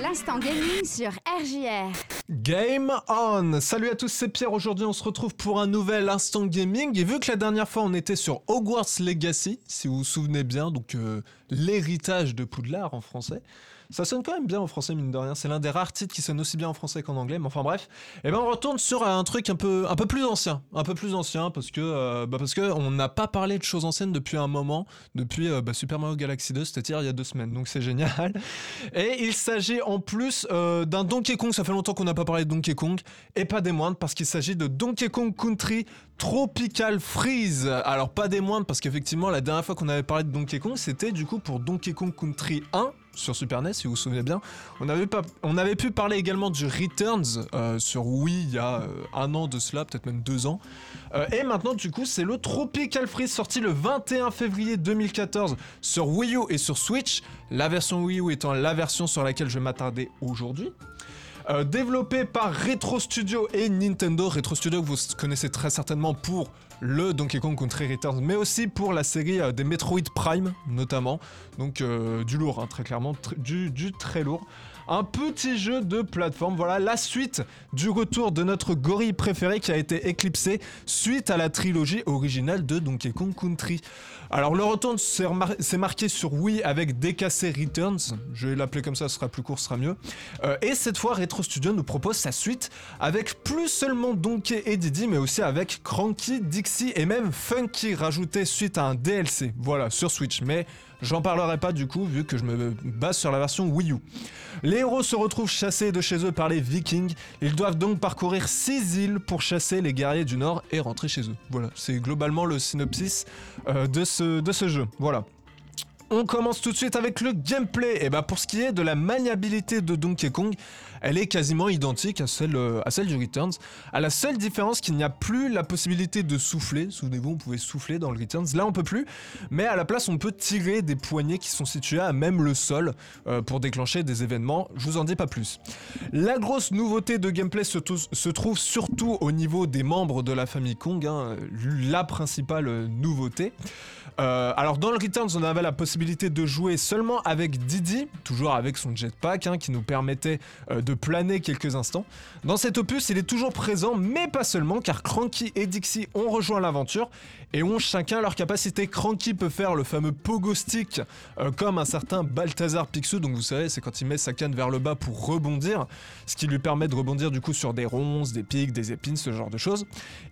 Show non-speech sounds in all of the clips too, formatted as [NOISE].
L'instant gaming sur RJR. Game on Salut à tous, c'est Pierre. Aujourd'hui, on se retrouve pour un nouvel instant gaming. Et vu que la dernière fois, on était sur Hogwarts Legacy, si vous vous souvenez bien, donc euh, l'héritage de Poudlard en français. Ça sonne quand même bien en français, mine de rien. C'est l'un des rares titres qui sonne aussi bien en français qu'en anglais. Mais enfin bref. Et ben on retourne sur un truc un peu, un peu plus ancien. Un peu plus ancien parce que, euh, bah, parce que on n'a pas parlé de choses anciennes depuis un moment. Depuis euh, bah, Super Mario Galaxy 2, c'est-à-dire il y a deux semaines. Donc c'est génial. [LAUGHS] Et il s'agit en plus euh, d'un Donkey Kong. Ça fait longtemps qu'on n'a pas parlé de Donkey Kong. Et pas des moindres parce qu'il s'agit de Donkey Kong Country Tropical Freeze. Alors pas des moindres parce qu'effectivement la dernière fois qu'on avait parlé de Donkey Kong, c'était du coup pour Donkey Kong Country 1 sur Super NES, si vous vous souvenez bien. On avait, pu parler également du Returns euh, sur Wii il y a euh, un an de cela, peut-être même deux ans. Euh, et maintenant, du coup, c'est le Tropical Freeze sorti le 21 février 2014 sur Wii U et sur Switch. La version Wii U étant la version sur laquelle je vais m'attarder aujourd'hui. Euh, développé par Retro Studio et Nintendo. Retro Studio vous connaissez très certainement pour le Donkey Kong Country Returns, mais aussi pour la série euh, des Metroid Prime notamment. Donc euh, du lourd, hein, très clairement, du très lourd. Un petit jeu de plateforme, voilà la suite du retour de notre gorille préféré qui a été éclipsé suite à la trilogie originale de Donkey Kong Country. Alors le retour c'est marqué sur Wii avec DKC Returns, je vais l'appeler comme ça, sera plus court, sera mieux. Euh, et cette fois Retro Studio nous propose sa suite avec plus seulement Donkey et Diddy mais aussi avec Cranky, Dixie et même Funky rajouté suite à un DLC, voilà, sur Switch. Mais j'en parlerai pas du coup vu que je me base sur la version Wii U. Les héros se retrouvent chassés de chez eux par les vikings. Ils doivent donc parcourir 6 îles pour chasser les guerriers du Nord et rentrer chez eux. Voilà, c'est globalement le synopsis euh, de, ce, de ce jeu. Voilà. On commence tout de suite avec le gameplay. Et bah pour ce qui est de la maniabilité de Donkey Kong, elle est quasiment identique à celle, euh, à celle du Returns. À la seule différence qu'il n'y a plus la possibilité de souffler. Souvenez-vous, on pouvait souffler dans le Returns. Là, on peut plus. Mais à la place, on peut tirer des poignées qui sont situées à même le sol euh, pour déclencher des événements. Je vous en dis pas plus. La grosse nouveauté de gameplay se, trouve surtout au niveau des membres de la famille Kong. hein, la principale nouveauté. Euh, alors dans le Returns, on avait la possibilité de jouer seulement avec Didi, toujours avec son jetpack hein, qui nous permettait de planer quelques instants. Dans cet opus, il est toujours présent, mais pas seulement, car Cranky et Dixie ont rejoint l'aventure et ont chacun leur capacité. Cranky peut faire le fameux pogo stick, euh, comme un certain Balthazar Picsou, donc vous savez, c'est quand il met sa canne vers le bas pour rebondir, ce qui lui permet de rebondir du coup sur des ronces, des pics, des épines, ce genre de choses.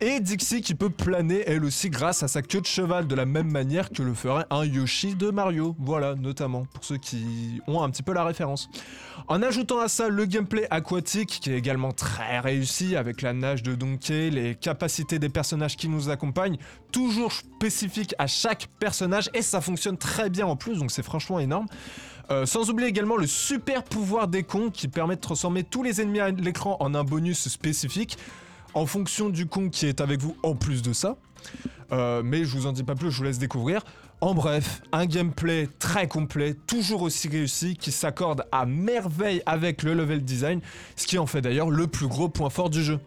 Et Dixie qui peut planer elle aussi grâce à sa queue de cheval de la même manière que le ferait un Yoshi de Mario. Voilà, notamment pour ceux qui ont un petit peu la référence. En ajoutant à ça le gameplay aquatique qui est également très réussi avec la nage de Donkey, les capacités des personnages qui nous accompagnent, toujours spécifiques à chaque personnage et ça fonctionne très bien en plus donc c'est franchement énorme. Euh, sans oublier également le super pouvoir des Kongs qui permet de transformer tous les ennemis à l'écran en un bonus spécifique en fonction du Kong qui est avec vous en plus de ça. Euh, mais je vous en dis pas plus, je vous laisse découvrir. En bref, un gameplay très complet, toujours aussi réussi, qui s'accorde à merveille avec le level design, ce qui en fait d'ailleurs le plus gros point fort du jeu.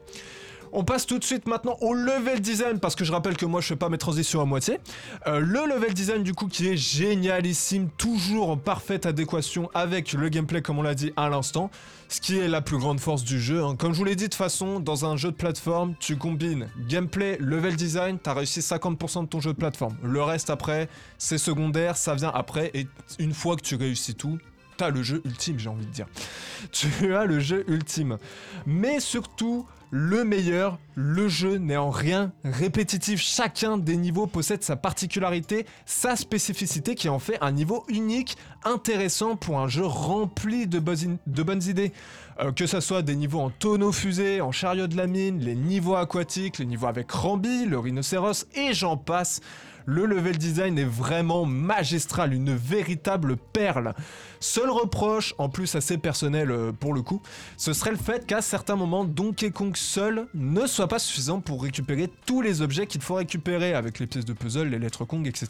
On passe tout de suite maintenant au level design parce que je rappelle que moi je fais pas mes transitions à moitié. Euh, le level design du coup qui est génialissime, toujours en parfaite adéquation avec le gameplay comme on l'a dit à l'instant, ce qui est la plus grande force du jeu. hein. Comme je vous l'ai dit de façon, dans un jeu de plateforme, tu combines gameplay, level design, t'as réussi 50% de ton jeu de plateforme. Le reste après, c'est secondaire, ça vient après et une fois que tu réussis tout, t'as le jeu ultime j'ai envie de dire. [LAUGHS] Tu as le jeu ultime. Mais surtout, le meilleur, le jeu n'est en rien répétitif. Chacun des niveaux possède sa particularité, sa spécificité qui en fait un niveau unique, intéressant pour un jeu rempli de, bonnes- idées. Euh, que ça soit des niveaux en tonneau fusée, en chariot de la mine, les niveaux aquatiques, les niveaux avec Rambi, le rhinocéros et j'en passe. Le level design est vraiment magistral, une véritable perle. Seul reproche, en plus assez personnel euh, pour le coup, ce serait le fait qu'à certains moments, Donkey Kong seul ne soit pas suffisant pour récupérer tous les objets qu'il faut récupérer avec les pièces de puzzle, les lettres Kong, etc.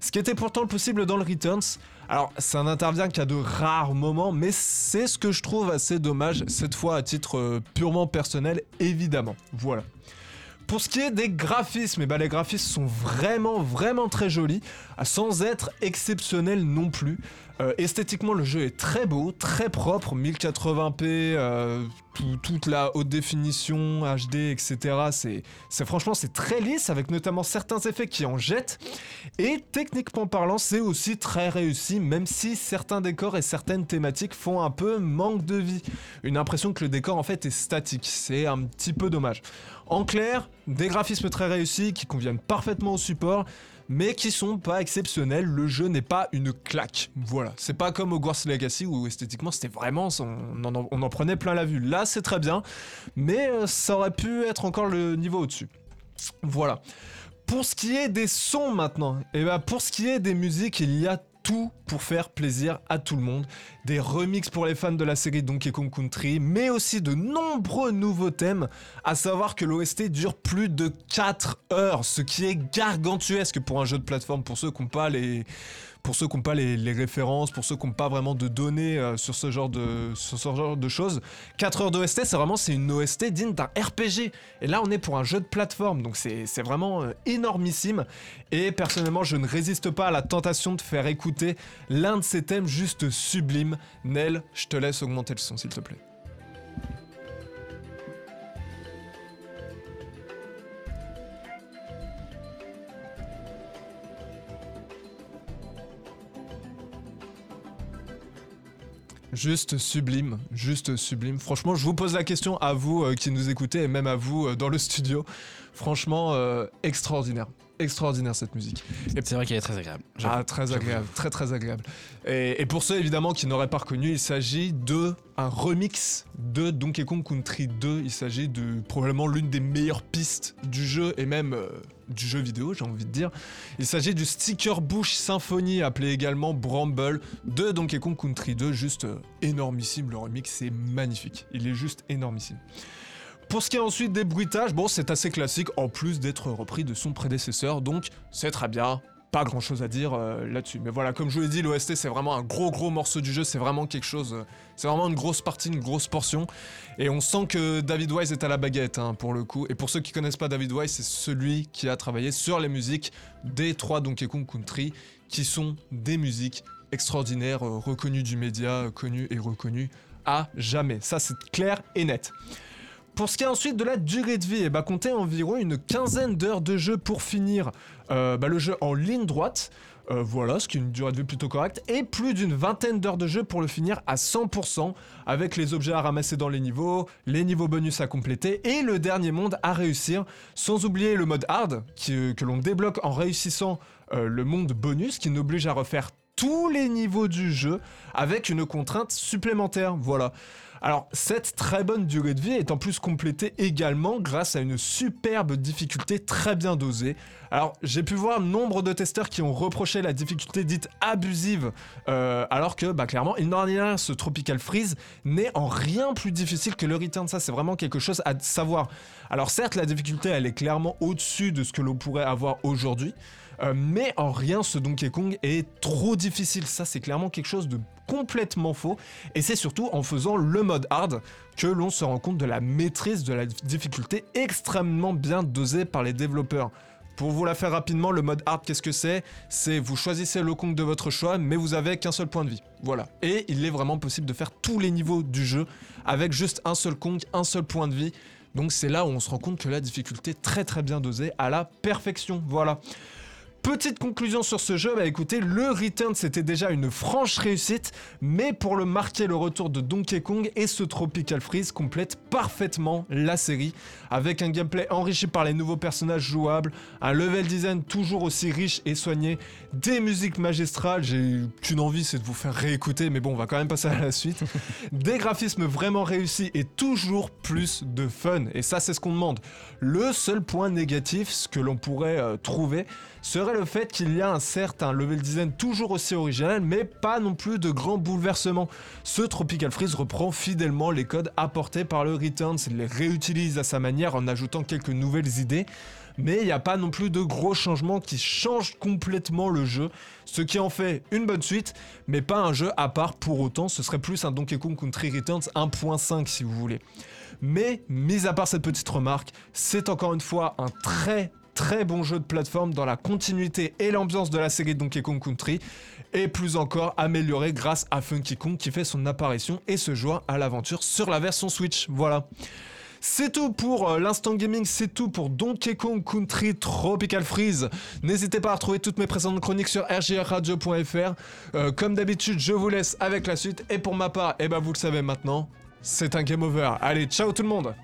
Ce qui était pourtant possible dans le Returns. Alors, ça n'intervient qu'à de rares moments, mais c'est ce que je trouve assez dommage, cette fois à titre euh, purement personnel, évidemment. Voilà. Pour ce qui est des graphismes, eh ben, les graphismes sont vraiment, vraiment très jolis, ah, sans être exceptionnels non plus. Euh, esthétiquement, le jeu est très beau, très propre, 1080p, euh, toute la haute définition, HD, etc. C'est franchement, c'est très lisse, avec notamment certains effets qui en jettent. Et techniquement parlant, c'est aussi très réussi, même si certains décors et certaines thématiques font un peu manque de vie. Une impression que le décor en fait est statique. C'est un petit peu dommage. En clair, des graphismes très réussis qui conviennent parfaitement au support mais qui sont pas exceptionnels. Le jeu n'est pas une claque. Voilà, c'est pas comme Hogwarts Legacy où esthétiquement c'était vraiment, on en, prenait plein la vue. Là, c'est très bien, mais euh, ça aurait pu être encore le niveau au-dessus. Voilà. Pour ce qui est des sons maintenant, et eh ben pour ce qui est des musiques, il y a tout pour faire plaisir à tout le monde. Des remixes pour les fans de la série Donkey Kong Country, mais aussi de nombreux nouveaux thèmes, à savoir que l'OST dure plus de 4 heures, ce qui est gargantuesque pour un jeu de plateforme, pour ceux qui n'ont pas les pour ceux qui n'ont pas les, références, pour ceux qui n'ont pas vraiment de données euh, sur, ce genre de, choses. 4 heures d'OST, c'est vraiment une OST digne d'un RPG. Et là, on est pour un jeu de plateforme, donc c'est vraiment euh, énormissime. Et personnellement, je ne résiste pas à la tentation de faire écouter l'un de ces thèmes juste sublimes. Nel, je te laisse augmenter le son, s'il te plaît. Juste sublime, juste sublime. Franchement, je vous pose la question à vous euh, qui nous écoutez et même à vous euh, dans le studio. Franchement, euh, extraordinaire. Extraordinaire cette musique. C'est vrai qu'elle est très agréable. Ah, très agréable, très très agréable. Et, pour ceux évidemment qui n'auraient pas reconnu, il s'agit de un remix de Donkey Kong Country 2. Il s'agit de probablement l'une des meilleures pistes du jeu et même du jeu vidéo, j'ai envie de dire. Il s'agit du Sticker Bush Symphony, appelé également Bramble, de Donkey Kong Country 2. Juste euh, énormissime, le remix, c'est magnifique. Il est juste énormissime. Pour ce qui est ensuite des bruitages, bon, c'est assez classique, en plus d'être repris de son prédécesseur, donc c'est très bien, pas grand chose à dire euh, là-dessus. Mais voilà, comme je vous l'ai dit, l'OST c'est vraiment un gros gros morceau du jeu, c'est vraiment quelque chose, euh, c'est vraiment une grosse partie, une grosse portion. Et on sent que David Wise est à la baguette hein, pour le coup. Et pour ceux qui connaissent pas David Wise, c'est celui qui a travaillé sur les musiques des trois Donkey Kong Country, qui sont des musiques extraordinaires, euh, reconnues du média, connues et reconnues à jamais. Ça c'est clair et net. Pour ce qui est ensuite de la durée de vie, ben, comptez environ une quinzaine d'heures de jeu pour finir euh, bah, le jeu en ligne droite. Euh, voilà, ce qui est une durée de vie plutôt correcte, et plus d'une vingtaine d'heures de jeu pour le finir à 100%, avec les objets à ramasser dans les niveaux, les niveaux bonus à compléter, et le dernier monde à réussir, sans oublier le mode hard, que l'on débloque en réussissant euh, le monde bonus, qui nous oblige à refaire tous les niveaux du jeu, avec une contrainte supplémentaire, voilà. Alors, cette très bonne durée de vie est en plus complétée également grâce à une superbe difficulté très bien dosée. Alors, j'ai pu voir nombre de testeurs qui ont reproché la difficulté dite abusive, euh, alors que, bah, clairement, il n'en rien, ce Tropical Freeze n'est en rien plus difficile que le Return. Ça, c'est vraiment quelque chose à savoir. Alors, certes, la difficulté, elle est clairement au-dessus de ce que l'on pourrait avoir aujourd'hui. Euh, mais en rien ce Donkey Kong est trop difficile. Ça, c'est clairement quelque chose de complètement faux. Et c'est surtout en faisant le mode hard que l'on se rend compte de la maîtrise de la difficulté extrêmement bien dosée par les développeurs. Pour vous la faire rapidement, le mode hard, qu'est-ce que c'est? C'est vous choisissez le Kong de votre choix, mais vous avez qu'un seul point de vie. Voilà. Et il est vraiment possible de faire tous les niveaux du jeu avec juste un seul Kong, un seul point de vie. Donc c'est là où on se rend compte que la difficulté est très très bien dosée à la perfection. Voilà. Petite conclusion sur ce jeu, bah écoutez, le Return c'était déjà une franche réussite, mais pour le marquer le retour de Donkey Kong et ce Tropical Freeze complète parfaitement la série, avec un gameplay enrichi par les nouveaux personnages jouables, un level design toujours aussi riche et soigné, des musiques magistrales, j'ai qu'une envie c'est de vous faire réécouter, mais bon on va quand même passer à la suite, [LAUGHS] des graphismes vraiment réussis et toujours plus de fun, et ça c'est ce qu'on demande. Le seul point négatif, ce que l'on pourrait euh, trouver, serait le fait qu'il y a un certain level design toujours aussi original, mais pas non plus de grands bouleversements. Ce Tropical Freeze reprend fidèlement les codes apportés par le Returns, il les réutilise à sa manière en ajoutant quelques nouvelles idées, mais il n'y a pas non plus de gros changements qui changent complètement le jeu, ce qui en fait une bonne suite, mais pas un jeu à part pour autant, ce serait plus un Donkey Kong Country Returns 1.5 si vous voulez. Mais, mis à part cette petite remarque, c'est encore une fois un très très bon jeu de plateforme dans la continuité et l'ambiance de la série Donkey Kong Country, et plus encore amélioré grâce à Funky Kong qui fait son apparition et se joint à l'aventure sur la version Switch. Voilà. C'est tout pour euh, l'instant gaming, c'est tout pour Donkey Kong Country Tropical Freeze. N'hésitez pas à retrouver toutes mes précédentes chroniques sur rgrradio.fr. Euh, comme d'habitude, je vous laisse avec la suite. Et pour ma part, eh ben vous le savez maintenant, c'est un game over. Allez, ciao tout le monde